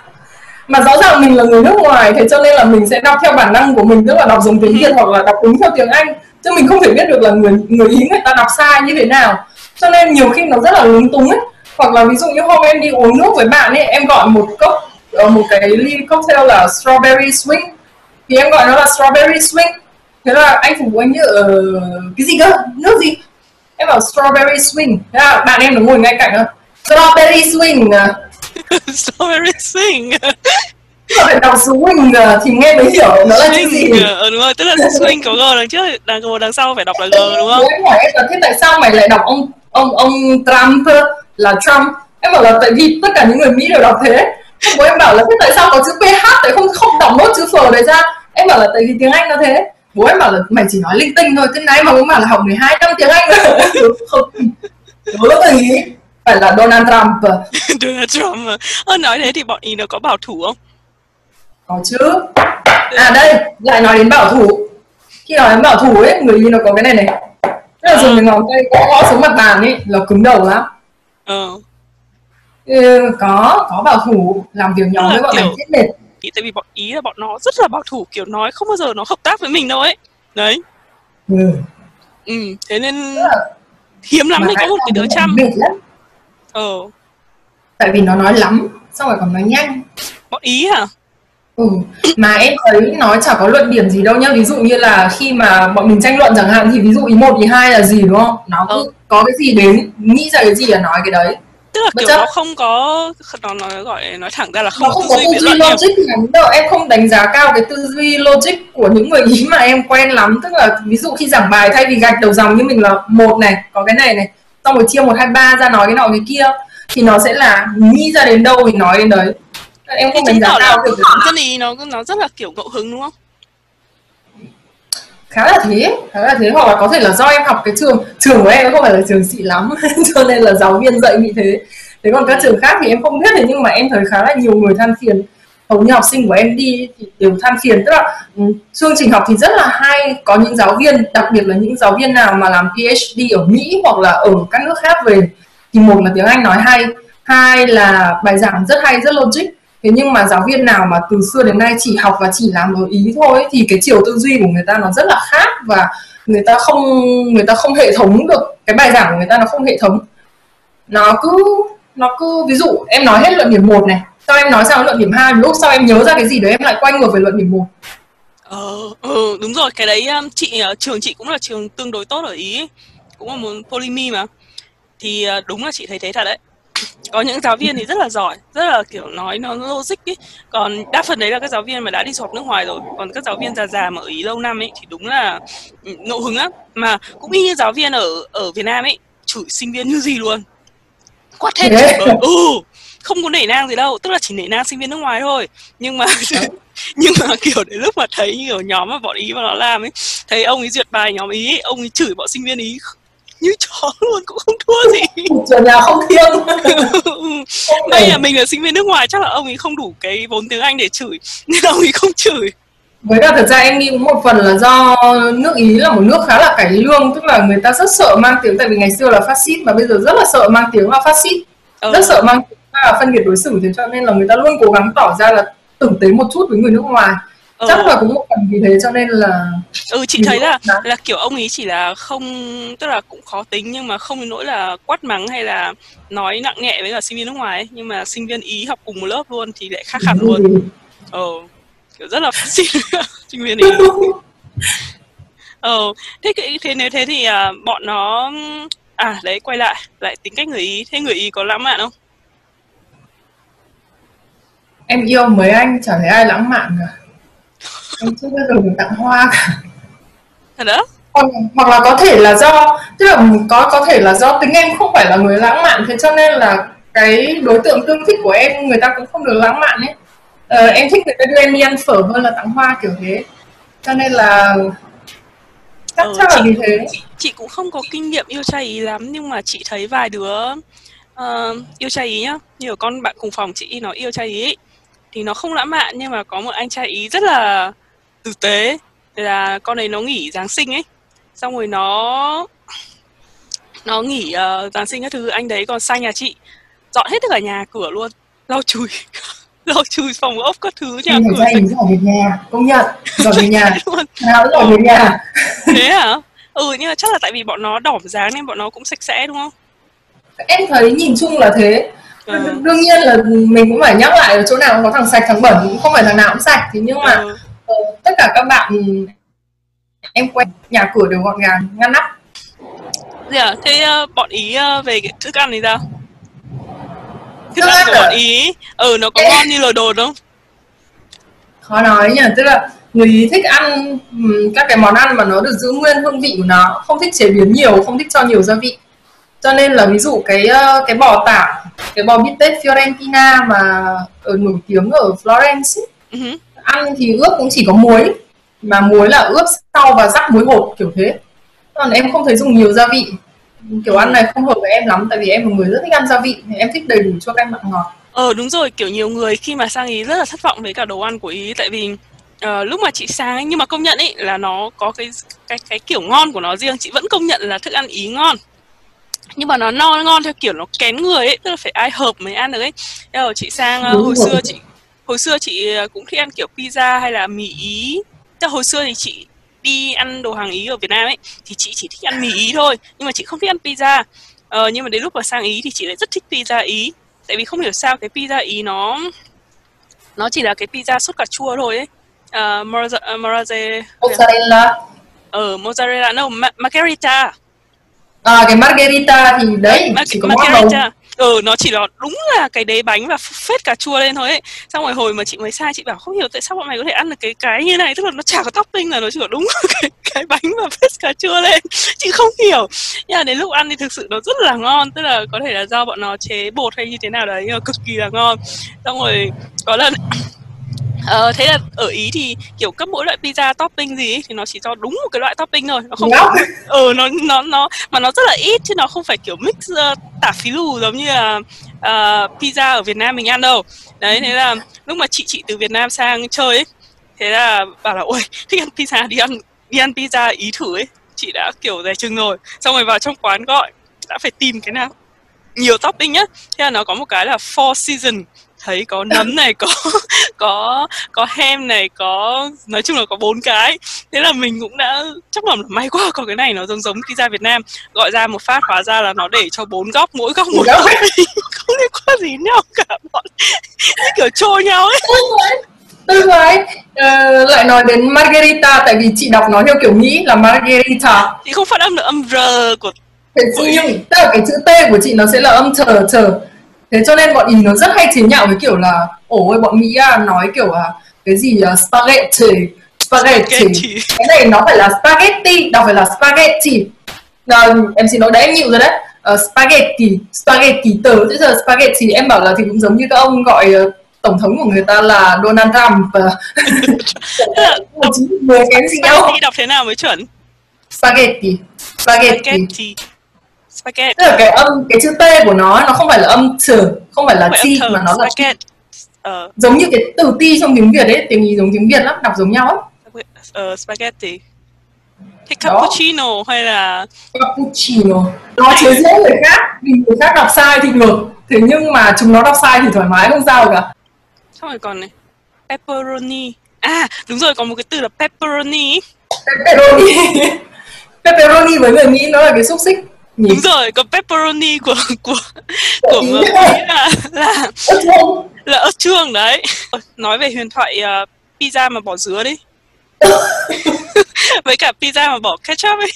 mà rõ ràng mình là người nước ngoài thế cho nên là mình sẽ đọc theo bản năng của mình tức là đọc giống tiếng Việt hoặc là đọc đúng theo tiếng Anh. Chứ mình không thể biết được là người người ý người ta đọc sai như thế nào. Cho nên nhiều khi nó rất là lúng túng ấy. Hoặc là ví dụ như hôm em đi uống nước với bạn ấy em gọi một cốc uh, một cái ly cocktail là strawberry swing. Thì em gọi nó là strawberry swing. Thế là anh phục vụ anh như uh, cái gì cơ? Nước gì? Em bảo strawberry swing. Thế là bạn em nó ngồi ngay cạnh strawberry swing strawberry swing. Phải đọc swing à, thì nghe mới hiểu nó là chữ gì. Ừ, đúng rồi. Tức là swing có g đằng trước đằng g đằng sau phải đọc là g đúng không? em hỏi em là thế tại sao mày lại đọc ông ông ông Trump là Trump. Em bảo là tại vì tất cả những người Mỹ đều đọc thế bố em bảo là thế tại sao có chữ PH tại không không đọc nốt chữ phờ này ra? Em bảo là tại vì tiếng Anh nó thế. Bố em bảo là mày chỉ nói linh tinh thôi thế này mà bố bảo là học 12 năm tiếng Anh rồi. Không bố đồng ý. Phải là Donald Trump Donald Trump ơ nói thế thì bọn ý nó có bảo thủ không? Có chứ. À đây lại nói đến bảo thủ. Khi nói đến bảo thủ ấy người ý nó có cái này này. Tức là dùng cái ngón tay gõ gõ xuống mặt bàn ấy là cứng đầu lắm. Ờ ừ, có có bảo thủ làm việc nhóm với bọn kiểu... mình chết mệt. Thì tại vì bọn ý là bọn nó rất là bảo thủ kiểu nói không bao giờ nó hợp tác với mình đâu ấy. Đấy. Ừ, ừ thế nên hiếm lắm thì có một cái đứa chăm. ờ. Tại vì nó nói lắm xong rồi còn nói nhanh. Bọn ý à Ừ, mà em thấy nói chả có luận điểm gì đâu nhá. Ví dụ như là khi mà bọn mình tranh luận chẳng hạn thì ví dụ ý một ý hai là gì đúng không? Nó cứ ừ. có cái gì đến nghĩ ra cái gì là nói cái đấy tức là Bất kiểu nó không có nó nói gọi nói thẳng ra là không, nó không có tư duy logic lắm đâu em không đánh giá cao cái tư duy logic của những người ý mà em quen lắm. Tức là ví dụ khi giảng bài thay vì gạch đầu dòng như mình là một này có cái này này xong rồi chia một hai ba ra nói cái nọ cái kia thì nó sẽ là nghĩ ra đến đâu thì nói đến đấy. Em không đánh giá cao kiểu chân ý nó nó rất là kiểu ngẫu hứng đúng không khá là thế, khá là thế. Hoặc là có thể là do em học cái trường trường của em không phải là trường xịn lắm, cho nên là giáo viên dạy bị thế. Thế còn các trường khác thì em không biết thì nhưng mà em thấy khá là nhiều người than phiền. Hầu như học sinh của em đi thì đều than phiền. Tức là ừ, chương trình học thì rất là hay. Có những giáo viên, đặc biệt là những giáo viên nào mà làm PhD ở Mỹ hoặc là ở các nước khác về, thì một là tiếng Anh nói hay, hai là bài giảng rất hay, rất logic thế nhưng mà giáo viên nào mà từ xưa đến nay chỉ học và chỉ làm ở ý thôi thì cái chiều tư duy của người ta nó rất là khác và người ta không người ta không hệ thống được cái bài giảng của người ta nó không hệ thống. Nó cứ nó cứ ví dụ em nói hết luận điểm một này sau em nói sang luận điểm hai lúc sau em nhớ ra cái gì đấy em lại quay ngược về luận điểm một. Ờ ừ, đúng rồi cái đấy um, chị ờ, trường chị cũng là trường tương đối tốt ở ý cũng là một polymy mà. Thì ờ, đúng là chị thấy thế thật đấy có những giáo viên thì rất là giỏi rất là kiểu nói nó logic ấy còn đa phần đấy là các giáo viên mà đã đi du học nước ngoài rồi. Còn các giáo viên già già mà ở ý lâu năm ấy thì đúng là ừ, ngẫu hứng lắm. Mà cũng y như giáo viên ở ở việt nam ấy chửi sinh viên như gì luôn. Quát hết. Chửi ừ không có nể nang gì đâu. Tức là chỉ nể nang sinh viên nước ngoài thôi. Nhưng mà nhưng mà kiểu đến lúc mà thấy kiểu nhóm mà bọn ý mà nó làm ấy thấy ông ấy duyệt bài nhóm ý ông ấy chửi bọn sinh viên ý như chó luôn cũng không thua gì. Trường nhà không thiêng? Đây là mình là sinh viên nước ngoài chắc là ông ấy không đủ cái vốn tiếng anh để chửi nên ông ấy không chửi. Với cả thật ra em nghĩ một phần là do nước ý là một nước khá là cải lương tức là người ta rất sợ mang tiếng tại vì ngày xưa là phát xít mà bây giờ rất là sợ mang tiếng là phát xít. Ừ. rất sợ mang tiếng là phân biệt đối xử thế cho nên là người ta luôn cố gắng tỏ ra là tử tế một chút với người nước ngoài ờ. chắc là cũng một phần vì thế cho nên là ừ chị thấy là là kiểu ông ấy chỉ là không tức là cũng khó tính nhưng mà không đến nỗi là quát mắng hay là nói nặng nhẹ với cả sinh viên nước ngoài ấy. nhưng mà sinh viên ý học cùng một lớp luôn thì lại khác hẳn luôn. Ờ kiểu rất là sinh viên ý. Ờ thế thế nếu thế thì à, bọn nó à đấy quay lại lại tính cách người ý. Thế người ý có lãng mạn không? Em yêu mấy anh chẳng thấy ai lãng mạn cả chưa bao giờ được tặng hoa cả. Thật đó hoặc, hoặc là có thể là do tức là có có thể là do tính em không phải là người lãng mạn thế cho nên là cái đối tượng tương thích của em người ta cũng không được lãng mạn ấy. Ờ, em thích người ta đưa em đi ăn phở hơn là tặng hoa kiểu thế. Cho nên là chắc ừ, chắc là vì thế. chị, chị cũng không có kinh nghiệm yêu trai ý lắm nhưng mà chị thấy vài đứa uh, yêu trai ý nhá. Như ở con bạn cùng phòng chị nó yêu trai ý thì nó không lãng mạn nhưng mà có một anh trai ý rất là tử tế. Là con ấy nó nghỉ giáng sinh ấy. Xong rồi nó nó nghỉ uh, giáng sinh các thứ. Anh đấy còn sang nhà chị. Dọn hết tất cả nhà cửa luôn. Lau chùi lau chùi phòng ốc các thứ nhà cửa. sạch dọn về nhà công nhận dọn về nhà. Nào dọn về nhà. Thế hả? Ừ nhưng mà chắc là tại vì bọn nó đỏm dáng nên bọn nó cũng sạch sẽ đúng không? Em thấy nhìn chung là thế. Ừ. đương nhiên là mình cũng phải nhắc lại ở chỗ nào có thằng sạch thằng bẩn cũng không phải thằng nào cũng sạch. Thế nhưng mà ừ. Tất cả các bạn em quen nhà cửa đều gọn gàng ngăn nắp. Dạ yeah, thế uh, bọn ý uh, về cái thức ăn thì sao? Thức ăn của bọn ý ừ nó có ngon như lời đồn không? Khó nói nhỉ tức là người ý thích ăn các cái món ăn mà nó được giữ nguyên hương vị của nó không thích chế biến nhiều không thích cho nhiều gia vị. Cho nên là ví dụ cái cái bò tảng cái bò bít tết Fiorentina mà ở nổi tiếng ở Florence ấy, hứ. Ăn thì ướp cũng chỉ có muối mà muối là ướp sau và rắc muối hột kiểu thế còn em không thấy dùng nhiều gia vị kiểu ăn này không hợp với em lắm tại vì em là người rất thích ăn gia vị em thích đầy đủ cho canh mặn ngọt Ờ đúng rồi, kiểu nhiều người khi mà sang Ý rất là thất vọng với cả đồ ăn của Ý tại vì ờ, lúc mà chị sang nhưng mà công nhận ấy là nó có cái cái cái kiểu ngon của nó riêng, chị vẫn công nhận là thức ăn Ý ngon. Nhưng mà nó no ngon theo kiểu nó kén người ấy, tức là phải ai hợp mới ăn được ấy. Thế chị sang Đúng hồi rồi. xưa chị hồi xưa chị ờ, cũng thích ăn kiểu pizza hay là mì Ý. Tức hồi xưa thì chị đi ăn đồ hàng Ý ở Việt Nam ấy thì chị chỉ thích ăn mì Ý thôi, nhưng mà chị không thích ăn pizza. Ờ, nhưng mà đến lúc mà sang Ý thì chị lại rất thích pizza Ý. Tại vì không hiểu sao cái pizza ý nó nó chỉ là cái pizza sốt cà chua thôi ấy. Uh, mozzarella mozzarella mozzarella. ờ mozzarella no ma- margarita à, cái margherita thì đấy Ma- chỉ có margarita ừ nó chỉ là đúng là cái đế bánh và phết cà chua lên thôi ấy. Xong rồi hồi mà chị mới sai chị bảo không hiểu tại sao bọn mày có thể ăn được cái cái như này. Tức là nó chả có topping là nó chỉ có đúng cái, cái bánh và phết cà chua lên. Chị không hiểu. Nhưng mà đến lúc ăn thì thực sự nó rất là ngon. Tức là có thể là do bọn nó chế bột hay như thế nào đấy nhưng mà cực kỳ là ngon. Xong rồi có lần Ờ, thế là ở Ý thì kiểu các mỗi loại pizza topping gì ấy, thì nó chỉ cho đúng một cái loại topping thôi nó không ừ nó nó nó mà nó rất là ít chứ nó không phải kiểu mix uh, tả phí lù giống như là uh, pizza ở Việt Nam mình ăn đâu. Đấy thế là lúc mà chị chị từ Việt Nam sang chơi ấy thế là bảo là ôi thích ăn pizza đi ăn đi ăn pizza ý thử ấy. Chị đã kiểu dè chừng rồi xong rồi vào trong quán gọi đã phải tìm cái nào nhiều topping nhất. Thế là nó có một cái là four season thấy có nấm này có có có ham này có nói chung là có bốn cái. Thế là mình cũng đã chắc là may quá có cái này nó giống giống pizza Việt Nam. Gọi ra một phát hóa ra là nó để cho bốn góc mỗi góc một Góc. không liên quan gì nhau cả bọn như kiểu trôi nhau ấy. Tức rồi ờ, lại nói đến margherita tại vì chị đọc nó theo kiểu Mỹ là margherita thì không phát âm được âm r của thế nhưng tức là cái chữ T của chị nó sẽ là âm thờ thờ thế cho nên bọn ý nó rất hay chế nhạo với kiểu là ôi bọn Mỹ à, nói kiểu à, cái gì à, spaghetti spaghetti. Cái này nó phải là spaghetti đọc phải là spaghetti. Ờ, em xin lỗi đấy em nhịu rồi đấy. Ờ, spaghetti spaghetti tớ. Bây giờ spaghetti em bảo là thì cũng giống như các ông gọi ờ, tổng thống của người ta là Donald Trump. Và một chín mười kém gì đâu đọc thế nào mới chuẩn? Spaghetti spaghetti. Spaghetti spaghetti. Tức là cái âm cái chữ t của nó nó không phải là âm trừ không phải là chi mà nó là spaghetti. Ờ. Giống như cái từ ti trong tiếng việt ấy tiếng ý giống tiếng việt lắm đọc giống nhau ấy. Ờ, spaghetti. Thế Đó. cappuccino hay là cappuccino. Nó chế giễu người khác vì người khác đọc sai thì được thế nhưng mà chúng nó đọc sai thì thoải mái không sao cả. Xong rồi còn này pepperoni. À đúng rồi còn một cái từ là pepperoni. Pepperoni. Pepperoni với người mỹ nó là cái xúc xích đúng rồi còn pepperoni của của của Mỹ là là là ớt chuông đấy. Nói về huyền thoại ờ, pizza mà bỏ dứa đi. Với cả pizza mà bỏ ketchup ấy.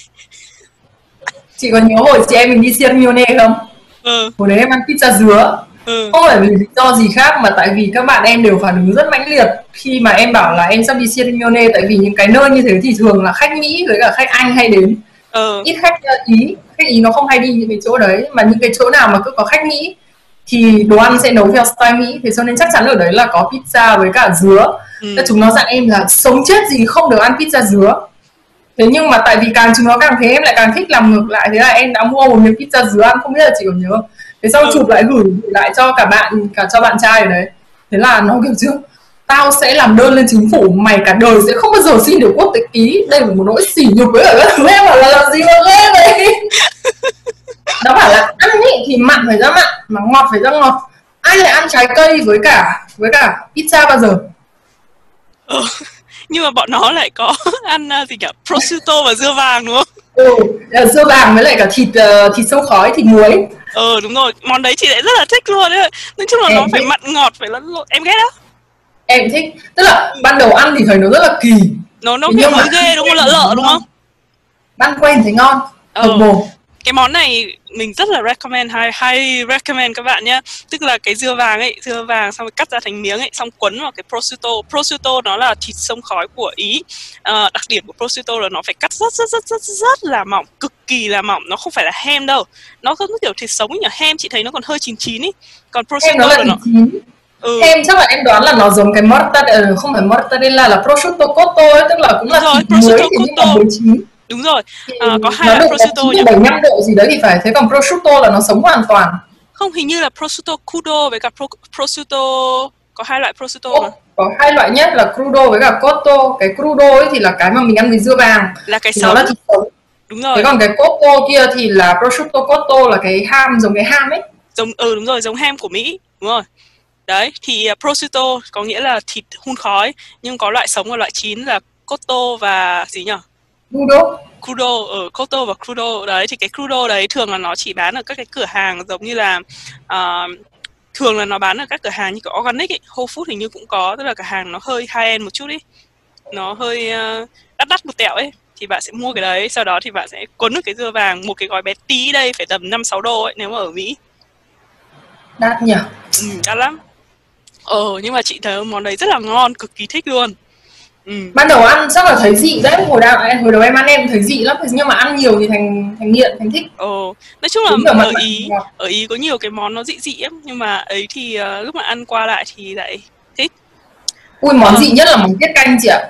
Chị còn nhớ hồi chị em mình đi Sierra không? Ừ. Hồi đấy em ăn pizza dứa. Ừ. Không phải vì lý do gì khác mà tại vì các bạn em đều phản ứng rất mãnh liệt. Khi mà em bảo là em sắp đi Sierra tại vì những cái nơi như thế thì thường là khách Mỹ với cả khách Anh hay đến ừ. Ít khách uh, Ý. Khách Ý nó không hay đi những cái chỗ đấy mà những cái chỗ nào mà cứ có khách Mỹ thì đồ ăn sẽ nấu theo style Mỹ thế cho nên chắc chắn ở đấy là có pizza với cả dứa. Ừ. Chúng nó dặn em là sống chết gì không được ăn pizza dứa. Thế nhưng mà tại vì càng chúng nó càng thế em lại càng thích làm ngược lại. Thế là em đã mua một miếng pizza dứa ăn không biết là chị còn nhớ thế sau Ừ. chụp lại gửi lại cho cả bạn cả cho bạn trai ở đấy. Thế là nó kiểu chứ tao sẽ làm đơn lên chính phủ mày cả đời sẽ không bao giờ xin được quốc tịch ý. Đây là một nỗi sỉ nhục với ở các thứ. Em bảo là làm gì mà ghê vậy? Nó bảo là ăn ý thì mặn phải ra mặn mà ngọt phải ra ngọt. Ai lại ăn trái cây với cả với cả pizza bao giờ? Ừ. nhưng mà bọn nó lại có ăn uh, gì cả prosciutto và dưa vàng đúng không? Ừ là dưa vàng với lại cả thịt ờ, thịt sâu khói thịt muối. Ừ đúng rồi. Món đấy chị lại rất là thích luôn đấy nói chung là Em nó phải mặn ngọt phải lẫn lộn. Em ghét đó em thích tức là ban đầu ăn thì thấy nó rất là kỳ. Nó nó kiểu mà- ghê đúng không lợ lợ đúng không? Ban quen thấy ngon. Ừ. mồm cái món này mình rất là recommend hay hay recommend các bạn nhé tức là cái dưa vàng ấy dưa vàng xong rồi cắt ra thành miếng ấy xong quấn vào cái prosciutto. Prosciutto nó là thịt sông khói của ý. À, đặc điểm của prosciutto là nó phải cắt rất rất rất rất rất là mỏng cực kỳ là mỏng. Nó không phải là hem đâu. Nó không kiểu thịt sống nhỉ hem chị thấy nó còn hơi chín chín ý. Còn prosciutto là, là nó chín ừ. em chắc là em đoán là nó giống cái mortadella ờ, không phải mortadella là prosciutto cotto ấy tức là cũng là rồi, thịt muối thì nhưng mà muối chín. Đúng rồi. À, có hai loại prosciutto bảy năm độ gì đấy thì phải. Thế còn prosciutto là nó sống hoàn toàn. Không hình như là prosciutto crudo với cả pro, prosciutto có hai loại prosciutto mà. có hai loại nhất là crudo với cả cotto. Cái crudo ấy thì là cái mà mình ăn với dưa vàng. Là cái sống nó là thịt sống. Đúng rồi. Thế còn cái cotto kia thì là prosciutto cotto là cái ham giống cái ham ấy. Giống ừ đúng rồi giống ham của mỹ. Đúng rồi đấy thì uh, prosciutto có nghĩa là thịt hun khói nhưng có loại sống và loại chín là cotto và gì nhỉ? Crudo. Crudo ở cotto và crudo. Đấy thì cái crudo đấy thường là nó chỉ bán ở các cái cửa hàng giống như là uh, thường là nó bán ở các cửa hàng như kiểu organic ấy, Whole Food hình như cũng có tức là cửa hàng nó hơi high end một chút ấy. Nó hơi uh, đắt đắt một tẹo ấy thì bạn sẽ mua cái đấy sau đó thì bạn sẽ cuốn được cái dưa vàng một cái gói bé tí đây phải tầm năm sáu đô ấy nếu mà ở Mỹ. Đắt nhỉ? Ừ, đắt lắm ờ nhưng mà chị thấy món đấy rất là ngon cực kỳ thích luôn. Ừ. ban đầu ăn chắc là thấy dị đấy hồi đầu hồi đầu em ăn em thấy dị lắm nhưng mà ăn nhiều thì thành thành nghiện thành thích. Ồ nói chung là ở ý ở ý có nhiều cái món nó dị dị lắm nhưng mà ấy thì uh, lúc mà ăn qua lại thì lại thích. Ui món ờ. dị nhất là món tiết canh chị ạ.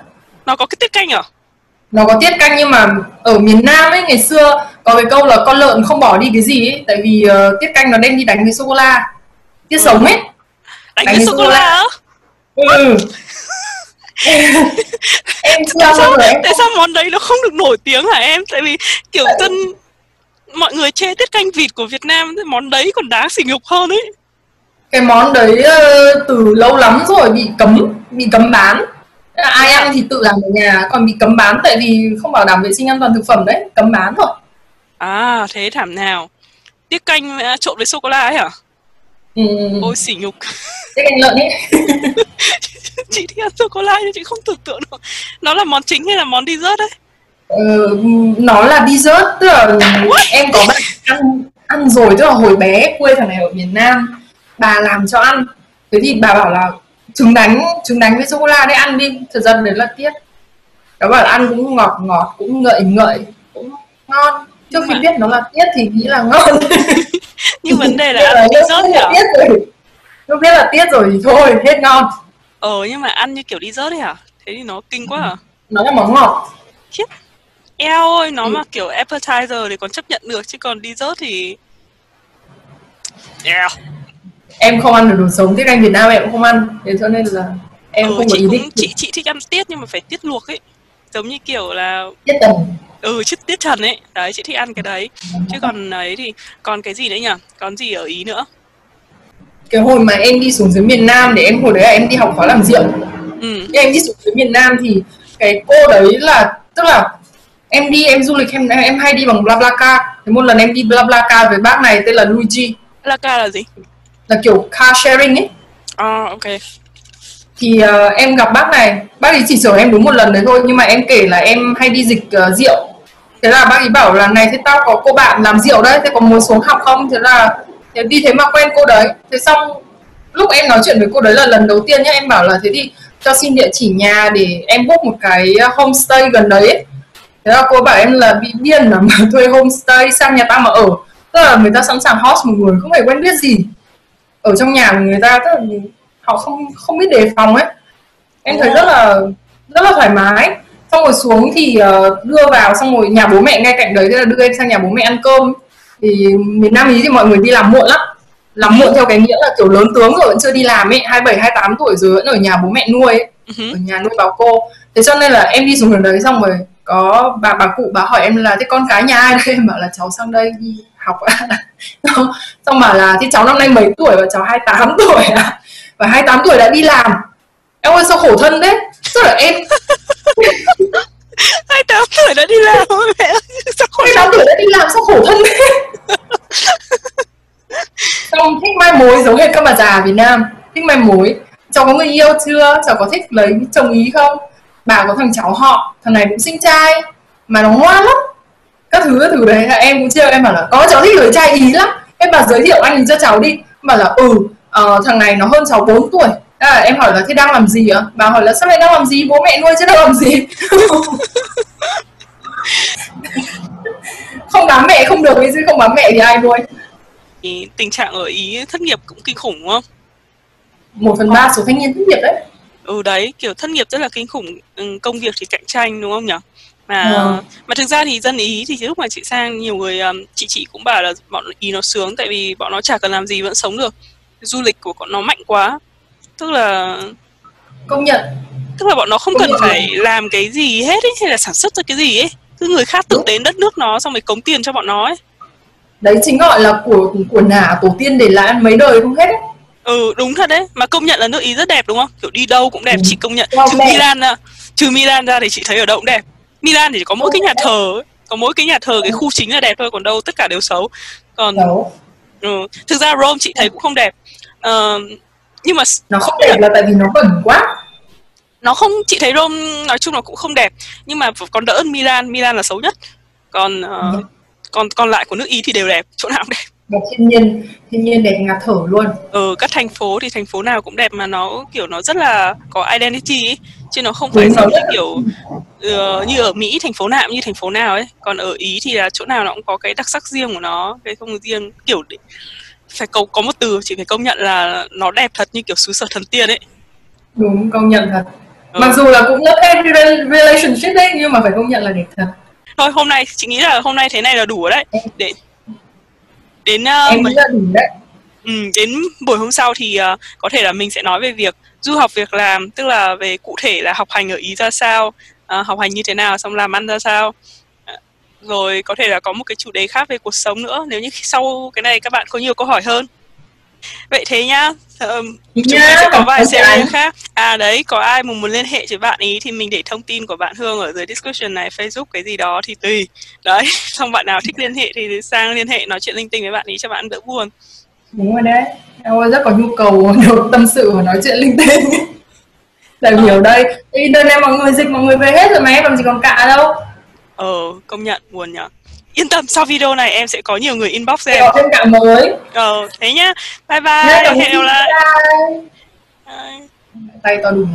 Nó có cái tiết canh à? Nó có tiết canh nhưng mà ở miền Nam ấy ngày xưa có cái câu là con lợn không bỏ đi cái gì ấy. Tại vì uh, tiết canh nó đem đi đánh với sô cô la. Tiết ừ. sống ấy đánh, đánh sô cô la ừ. Em tại sao, tại sao món đấy nó không được nổi tiếng hả em? Tại vì kiểu dân mọi người chê tiết canh vịt của Việt Nam món đấy còn đáng sỉ nhục hơn ấy. Cái món đấy uh, từ lâu lắm rồi bị cấm bị cấm bán. Ai ăn thì tự làm ở nhà còn bị cấm bán tại vì không bảo đảm vệ sinh an toàn thực phẩm đấy cấm bán thôi. À thế thảm nào. Tiết canh uh, trộn với sô cô la ấy hả? Ừ. ôi sỉ nhục tiết canh lợn ấy. Chị thích ăn sô cô la nhưng chị không tưởng tượng được. Nó là món chính hay là món dessert đấy? Ờ, nó là dessert tức là What? em có bạn ăn ăn rồi tức là hồi bé quê thằng này ở miền Nam bà làm cho ăn. Thế thì bà bảo là trứng đánh trứng đánh với sô cô la đấy ăn đi. Thật ra đấy là tiết đó bảo là ăn cũng ngọt ngọt cũng ngậy ngậy cũng ngon. Trước khi biết nó là tiết thì nghĩ là ngon. Nhưng vấn đề là ăn dessert nhỉ tiết rồi lúc biết là tiết rồi thì thôi hết ngon. Ờ nhưng mà ăn như kiểu đi rớt đấy hả? Thế thì nó kinh quá à? Nó là món ngọt. Khiếp eo ơi nó ừ. mà kiểu appetizer thì còn chấp nhận được chứ còn đi rớt thì eo em không ăn được đồ sống tiết canh Việt Nam em cũng không ăn. Thế cho nên là em ừ, không có ý định chị chị thích ăn tiết nhưng mà phải tiết luộc ấy. Giống như kiểu là tiết tần. Ừ chứ tiết trần ấy. Đấy chị thích ăn cái đấy. Chứ còn ấy thì còn cái gì đấy nhỉ? Còn gì ở ý nữa cái hồi mà em đi xuống dưới miền Nam để em hồi đấy là em đi học khóa làm rượu. Ừ. em đi xuống dưới miền Nam thì cái cô đấy là tức là em đi em du lịch em em hay đi bằng BlaBlaCar. Thì một lần em đi BlaBlaCar với bác này tên là Luigi. BlaBlaCar là gì? Là kiểu car sharing ấy. À ok. Thì uh, em gặp bác này. Bác ấy chỉ chở em đúng một lần đấy thôi nhưng mà em kể là em hay đi dịch uh, rượu. Thế là bác ấy bảo là này thế tao có cô bạn làm rượu đấy thế có muốn xuống học không? Thế là thế đi thế mà quen cô đấy. Thế xong, lúc em nói chuyện với cô đấy là lần đầu tiên nhá, em bảo là thế thì cho xin địa chỉ nhà để em book một cái à, homestay gần đấy. Ấy. thế là cô bảo em là bị điên là mà thuê homestay sang nhà ta mà ở. Tức là người ta sẵn sàng host một người, không hề quen biết gì. Ở trong nhà của người ta, tức là họ không không biết đề phòng ấy. Em thấy rất là rất là thoải mái. Xong rồi xuống thì ờ, đưa vào, xong rồi nhà bố mẹ ngay cạnh đấy, thế là đưa em sang nhà bố mẹ ăn cơm thì miền Nam ý thì mọi người đi làm muộn lắm. Làm muộn theo cái nghĩa là kiểu lớn tướng rồi vẫn chưa đi làm ấy. 27 28 tuổi rồi vẫn ở nhà bố mẹ nuôi ấy. Uh-huh. ở nhà nuôi báo cô. Thế cho nên là em đi xuống đường đấy xong rồi có bà bà cụ bà hỏi em là thế con cái nhà ai đây? Em bảo là cháu sang đây đi học. Xong bảo là thế cháu năm nay mấy tuổi? Và cháu 28 tuổi. À và 28 tuổi đã đi làm. Em ơi sao khổ thân đấy tức là em 28 tuổi đã đi làm mẹ sao khổ 28 tuổi đã đi làm sao khổ thân đấy chồng thích mai mối giống hệt các bà già Việt Nam thích mai mối cháu có người yêu chưa? Cháu có thích lấy chồng ý không? Bà có thằng cháu họ thằng này cũng sinh trai mà nó ngoan lắm. Các thứ các thứ đấy em cũng trêu em bảo là có cháu thích lấy trai ý lắm. Em bảo giới thiệu anh cho cháu đi. Em bảo là ừ uh, thằng này nó hơn cháu 4 tuổi. À, em hỏi là thế đang làm gì ạ? Bà hỏi là sao lại đang làm gì? Bố mẹ nuôi chứ đang làm gì? không bám mẹ không được chứ không bám mẹ thì ai nuôi? Thì tình trạng ở ý thất nghiệp cũng kinh khủng đúng không? Một phần ba số thanh niên thất nghiệp đấy. Ừ đấy kiểu thất nghiệp rất là kinh khủng. Ừ, công việc thì cạnh tranh đúng không nhỉ? Mà ừ. mà thực ra thì dân ý thì lúc mà chị sang nhiều người chị chị cũng bảo là bọn ý nó sướng tại vì bọn nó chả cần làm gì vẫn sống được. Du lịch của bọn nó mạnh quá. Tức là công nhận. tức là bọn nó không công cần phải rồi. làm cái gì hết ấy hay là sản xuất ra cái gì ấy cứ người khác tự đến đất nước nó xong rồi cống tiền cho bọn nó ấy. Đấy chính gọi là của của nả tổ tiên để lại mấy đời không hết ấy. Ừ đúng thật đấy. Mà công nhận là nước ý rất đẹp đúng không? Kiểu đi đâu cũng đẹp ừ. chị công nhận. Trừ Milan ra trừ Milan ra thì chị thấy ở đâu cũng đẹp. Milan thì chỉ có mỗi cái nhà thờ ấy. có mỗi cái nhà thờ cái khu chính là đẹp thôi còn đâu tất cả đều xấu. Còn ừ, thực ra Rome chị thấy cũng không đẹp. Uh, nhưng mà nó không đẹp là tại vì nó bẩn quá nó không chị thấy Rome nói chung là cũng không đẹp nhưng mà còn đỡ hơn Milan Milan là xấu nhất. Còn uh, còn còn lại của nước Ý thì đều đẹp chỗ nào cũng đẹp. Và thiên nhiên thiên nhiên đẹp ngạt thở luôn. Ừ các thành phố thì thành phố nào cũng đẹp mà nó kiểu nó rất là có identity ấy chứ nó không phải giống như kiểu uh, như ở Mỹ thành phố nào như thành phố nào ấy. Còn ở Ý thì là chỗ nào nó cũng có cái đặc sắc riêng của nó cái không riêng kiểu phải có có một từ chỉ phải công nhận là nó đẹp thật như kiểu xứ sở thần tiên ấy. Đúng công nhận thật ừ. mặc dù là cũng love hate relationship đấy nhưng mà phải công nhận là đẹp thật. Thôi hôm nay chị nghĩ là hôm nay thế này là đủ rồi đấy. Để đến uh, em nghĩ là đủ đấy. Ừ, đến buổi hôm sau thì uh, có thể là mình sẽ nói về việc du học việc làm tức là về cụ thể là học hành ở ý ra sao uh, học hành như thế nào xong làm ăn ra sao. Uh, rồi có thể là có một cái chủ đề khác về cuộc sống nữa. Nếu như sau cái này các bạn có nhiều câu hỏi hơn vậy thế nhá um, chúng mình sẽ có vài series khác. À đấy có ai mà muốn liên hệ với bạn ý thì mình để thông tin của bạn hương ở dưới description này facebook cái gì đó thì tùy. Đấy xong bạn nào thích liên hệ thì sang liên hệ nói chuyện linh tinh với bạn ý cho bạn đỡ buồn. Đúng rồi đấy. Em rất có nhu cầu được tâm sự và nói chuyện linh tinh. Tại vì ở đây internet mọi người dịch mọi người về hết rồi mà em làm gì còn cả đâu. Ờ công nhận buồn nhở yên tâm sau video này em sẽ có nhiều người inbox em. Có thêm cả mới. Ờ thế nhá. Bye bye hẹn gặp lại. tay to đủ